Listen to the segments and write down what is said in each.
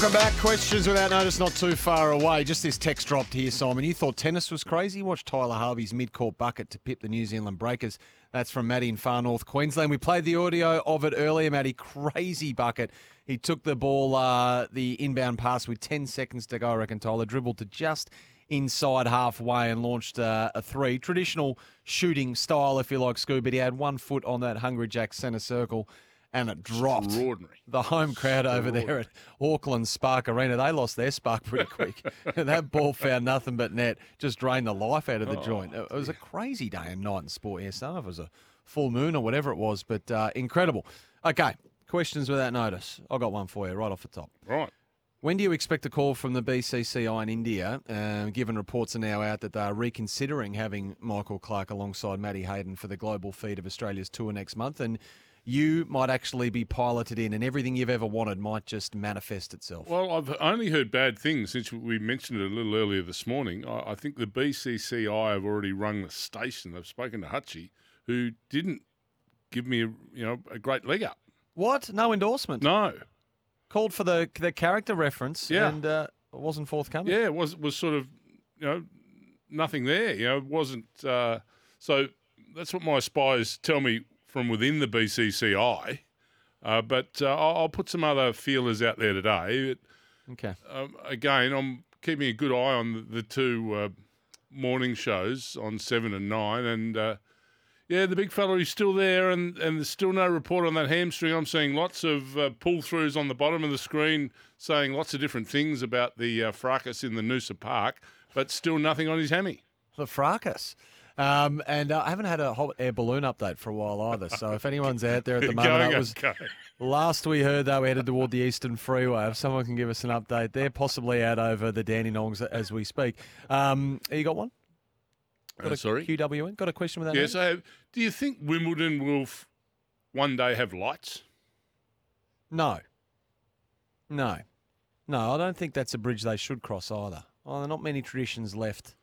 Welcome back. Questions without notice, not too far away. Just this text dropped here, Simon. You thought tennis was crazy? Watch Tyler Harvey's mid-court bucket to pip the New Zealand Breakers. That's from Matty in far north Queensland. We played the audio of it earlier, Matty. Crazy bucket. He took the ball, uh, the inbound pass with 10 seconds to go, I reckon Tyler. Dribbled to just inside halfway and launched uh, a three. Traditional shooting style, if you like, Scoob, but he had one foot on that Hungry Jack centre circle and it dropped. Extraordinary. The home crowd over there at Auckland Spark Arena, they lost their spark pretty quick. that ball found nothing but net, just drained the life out of the Oh, joint. It was a crazy day and night in sport. Don't know if it was a full moon or whatever it was, but uh, incredible. Okay, questions without notice. I got one for you right off the top. Right. When do you expect a call from the BCCI in India, uh, given reports are now out that they are reconsidering having Michael Clarke alongside Matty Hayden for the global feed of Australia's tour next month? And you might actually be piloted in, and everything you've ever wanted might just manifest itself. Well, I've only heard bad things since we mentioned it a little earlier this morning. I, I think the BCCI have already rung the station. They've spoken to Hutchie, who didn't give me, a, you know, a great leg up. what? No endorsement? No. Called for the the character reference, Yeah. and uh, wasn't forthcoming. Yeah, it was was sort of, you know, nothing there. You know, it wasn't. Uh, so that's what my spies tell me from within the BCCI. Uh, but uh, I'll, I'll put some other feelers out there today. It, Okay. um, again, I'm keeping a good eye on the, the two uh, morning shows on seven and nine, and uh, yeah, the big fella is still there, and, and there's still no report on that hamstring. I'm seeing lots of uh, pull throughs on the bottom of the screen saying lots of different things about the uh, fracas in the Noosa Park, but still nothing on his hammy. The fracas. Um, and uh, I haven't had a hot air balloon update for a while either. So if anyone's out there at the moment, Going that was okay. last we heard though, we headed toward the Eastern Freeway. If someone can give us an update, they're possibly out over the Danny Dandenongs as we speak. Um, you got one? Got Uh, sorry. QWN? Got a question with that? Yes, I have. Do you think Wimbledon will f- one day have lights? No. No. No, I don't think that's a bridge they should cross either. Oh, there are not many traditions left.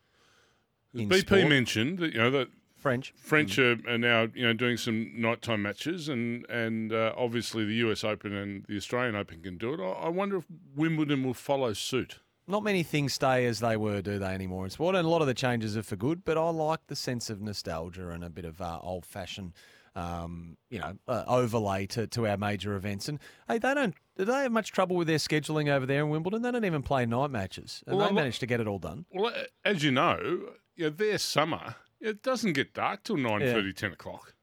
BP sport. mentioned that you know that French. French are, are now you know doing some nighttime matches, and and uh, obviously the U.S. Open and the Australian Open can do it. I, I wonder if Wimbledon will follow suit. Not many things stay as they were, do they, anymore in sport? And a lot of the changes are for good, but I like the sense of nostalgia and a bit of uh, old fashioned, um, you know, uh, overlay to, to our major events. And hey, they don't, do they have much trouble with their scheduling over there in Wimbledon? They don't even play night matches. And Well, they managed to get it all done. Well, as you know, you know, their summer it doesn't get dark till 9.30, 10 o'clock.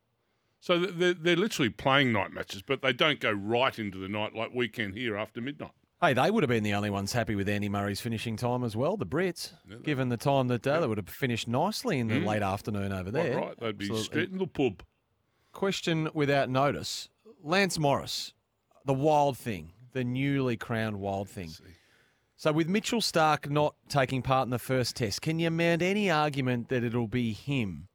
So they're, they're literally playing night matches, but they don't go right into the night like we can here after midnight. Hey, they would have been the only ones happy with Andy Murray's finishing time as well, the Brits, given the time that uh, they would have finished nicely in the late afternoon over Quite there. right, they'd be Absolutely. straight in the pub. Question without notice. Lance Morris, the wild thing, the newly crowned wild thing. So, with Mitchell Starc not taking part in the first test, can you mount any argument that it'll be him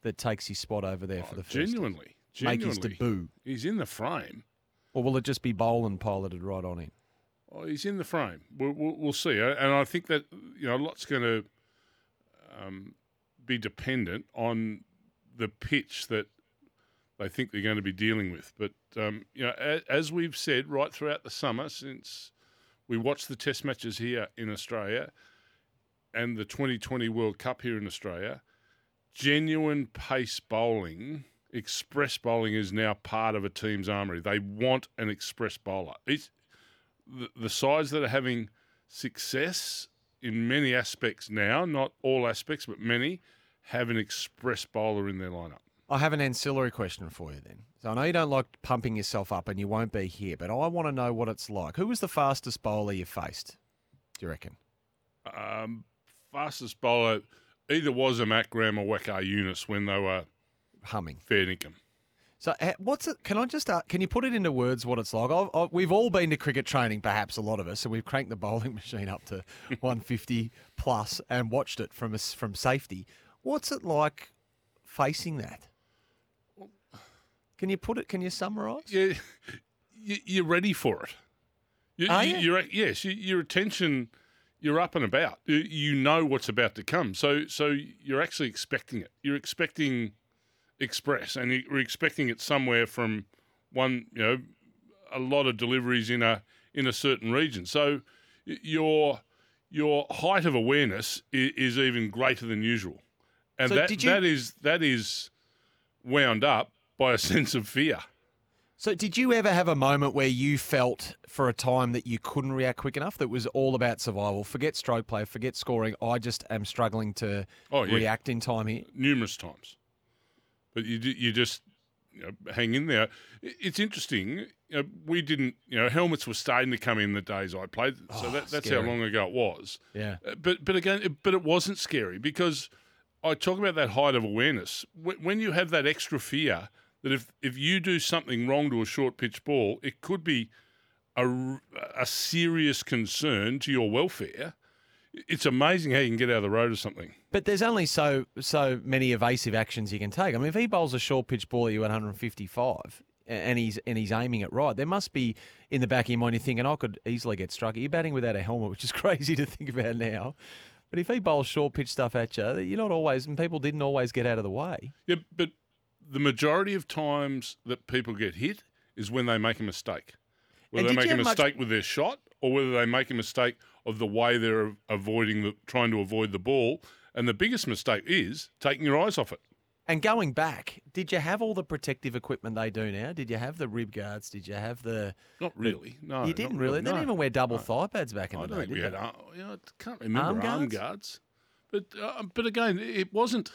that takes his spot over there for the first test? Genuinely, Make his debut? He's in the frame. Or will it just be Boland piloted right on in? Oh, he's in the frame. We'll, we'll, we'll see. And I think that you know a lot's going to um, be dependent on the pitch that they think they're going to be dealing with. But um, you know, as, as we've said right throughout the summer, since we watched the Test matches here in Australia and the 2020 World Cup here in Australia, genuine pace bowling. Express bowling is now part of a team's armoury. They want an express bowler. It's, the, the sides that are having success in many aspects now, not all aspects, but many, have an express bowler in their lineup. I have an ancillary question for you then. So I know you don't like pumping yourself up and you won't be here, but I want to know what it's like. Who was the fastest bowler you faced, do you reckon? Um, fastest bowler either was a Matt Graham or Waqar Younis when they were Humming. fair dinkum. So uh, what's it? Can I just uh, can you put it into words what it's like? I've, i we've all been to cricket training, perhaps a lot of us, and we've cranked the bowling machine up to 150 plus and watched it from us from safety. What's it like facing that? Can you put it? Can you summarise? Yeah, you, you're ready for it. You, Are you, you? You're, yes, you, your attention, you're up and about. You, you know what's about to come. So, so you're actually expecting it. You're expecting express, and you're expecting it somewhere from one, you know, a lot of deliveries in a in a certain region. So, your your height of awareness is, is even greater than usual, and So that you- that is that is wound up by a sense of fear. So, did you ever have a moment where you felt for a time that you couldn't react quick enough? That was all about survival. Forget stroke play, forget scoring. I just am struggling to Oh, yeah. react in time here. numerous times. But you you just you know, hang in there. It's interesting. You know, we didn't. You know, helmets were starting to come in the days I played, so Oh, that, that's scary. how long ago it was. Yeah. Uh, But but again, but it wasn't scary because I talk about that height of awareness. When you have that extra fear that if if you do something wrong to a short pitch ball, it could be a, a serious concern to your welfare. It's amazing how you can get out of the road or something. But there's only so so many evasive actions you can take. I mean, if he bowls a short pitch ball at you at 155 and he's and he's aiming it right, there must be in the back of your mind you're thinking I could easily get struck. You're batting without a helmet, which is crazy to think about now. But if he bowls short pitch stuff at you, you're not always, and people didn't always get out of the way. Yeah, but the majority of times that people get hit is when they make a mistake. Whether they make a have much- mistake with their shot or whether they make a mistake of the way they're avoiding the trying to avoid the ball. And the biggest mistake is taking your eyes off it. And going back, did you have all the protective equipment they do now? Did you have the rib guards? Did you have the? Not really. No, you didn't really. They didn't even wear double thigh pads back in I the don't day, think we had. you know, I can't remember Arm guards. arm, guards. But uh, but again, it wasn't.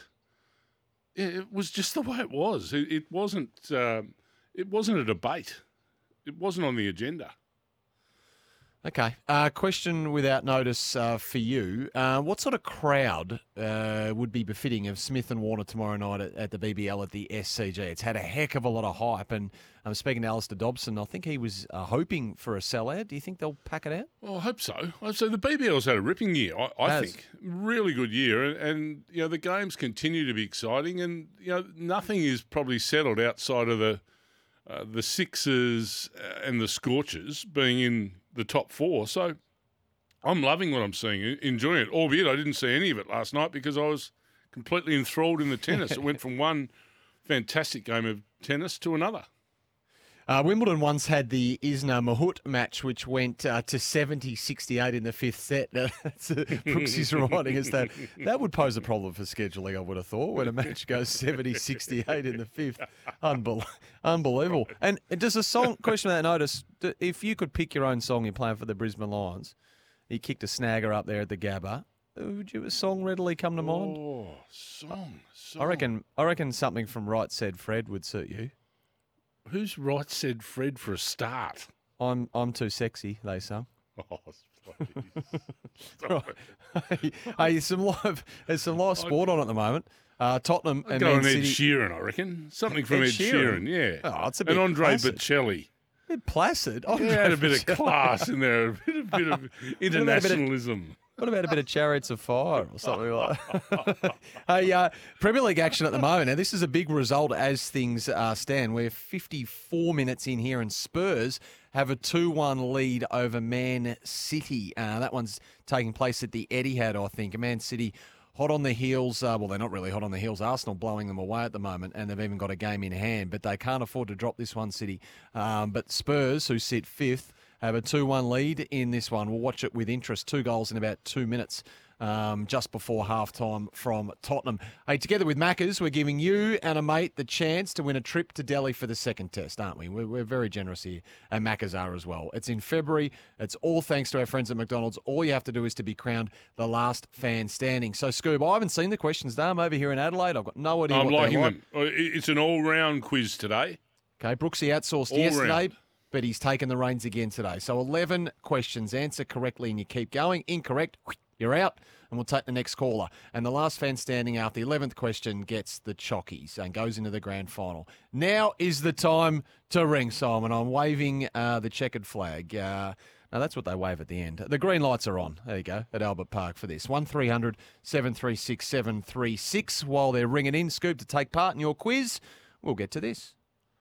It was just the way it was. It, it wasn't. Um, it wasn't a debate. It wasn't on the agenda. Okay. Uh, question without notice uh, for you. Uh, what sort of crowd uh, would be befitting of Smith and Warner tomorrow night at, at the BBL at the SCG? It's had a heck of a lot of hype. And I'm speaking to Alistair Dobson. I think he was uh, hoping for a sellout. Do you think they'll pack it out? Well, I hope so. I hope so. The BBL's had a ripping year, I, I think. Really good year. And, and, you know, the games continue to be exciting. And, you know, nothing is probably settled outside of the uh, the Sixers uh, and the Scorchers being in the top four. So I'm loving what I'm seeing, enjoying it, albeit I didn't see any of it last night because I was completely enthralled in the tennis. it went from one fantastic game of tennis to another. Uh, Wimbledon once had the Isner Mahut match, which went uh, to 70 68 in the fifth set. That's, uh, Brooksy's reminding us that that would pose a problem for scheduling, I would have thought, when a match goes 70 68 in the fifth. Unbel- unbelievable. And does a song, question without notice, if you could pick your own song you're playing for the Brisbane Lions, you kicked a snagger up there at the Gabba, would you a song readily come to mind? Oh, song, song. I reckon, I reckon something from Right Said Fred would suit you. Who's right said Fred for a start? I'm, I'm too sexy, they sung. Oh, bloody- hey, some live, there's some live sport on at the moment. Uh, Tottenham and Go Man Ed City. Sheeran, I reckon. Something from Ed Ed, Sheeran? Sheeran? yeah. Oh, it's a and bit Andre placid. Bocelli. bit placid. Oh, He had a bit of class in there, a bit, a bit of about a bit of- internationalism. What about a bit of Chariots of Fire or something like that? hey, uh, Premier League action at the moment. Now, this is a big result as things uh, stand. We're 54 minutes in here, and Spurs have a 2 1 lead over Man City. Uh, that one's taking place at the Etihad, I think. Man City hot on the heels. Uh, well, they're not really hot on the heels. Arsenal blowing them away at the moment, and they've even got a game in hand, but they can't afford to drop this one, City. Um, but Spurs, who sit fifth, have a 2 1 lead in this one. We'll watch it with interest. Two goals in about two minutes. Um, just before half time from Tottenham. Hey, together with Maccas, we're giving you and a mate the chance to win a trip to Delhi for the second test, aren't we? We're, we're very generous here, and Maccas are as well. It's in February. It's all thanks to our friends at McDonald's. All you have to do is to be crowned the last fan standing. So, Scoob, I haven't seen the questions. I'm over here in Adelaide. I've got no idea I'm liking like. them. It- It's an all-round quiz today. Okay, Brooksy outsourced All yesterday, round. But he's taken the reins again today. So 11 questions. Answer correctly and you keep going. Incorrect, you're out. and we'll take the next caller. And the last fan standing after the 11th question gets the chockies and goes into the grand final. Now is the time to ring, Simon. I'm waving uh, the checkered flag. Uh, now, that's what they wave at the end. The green lights are on. There you go, at Albert Park for this. 1300 736 736. While they're ringing in, Scoob, to take part in your quiz, we'll get to this.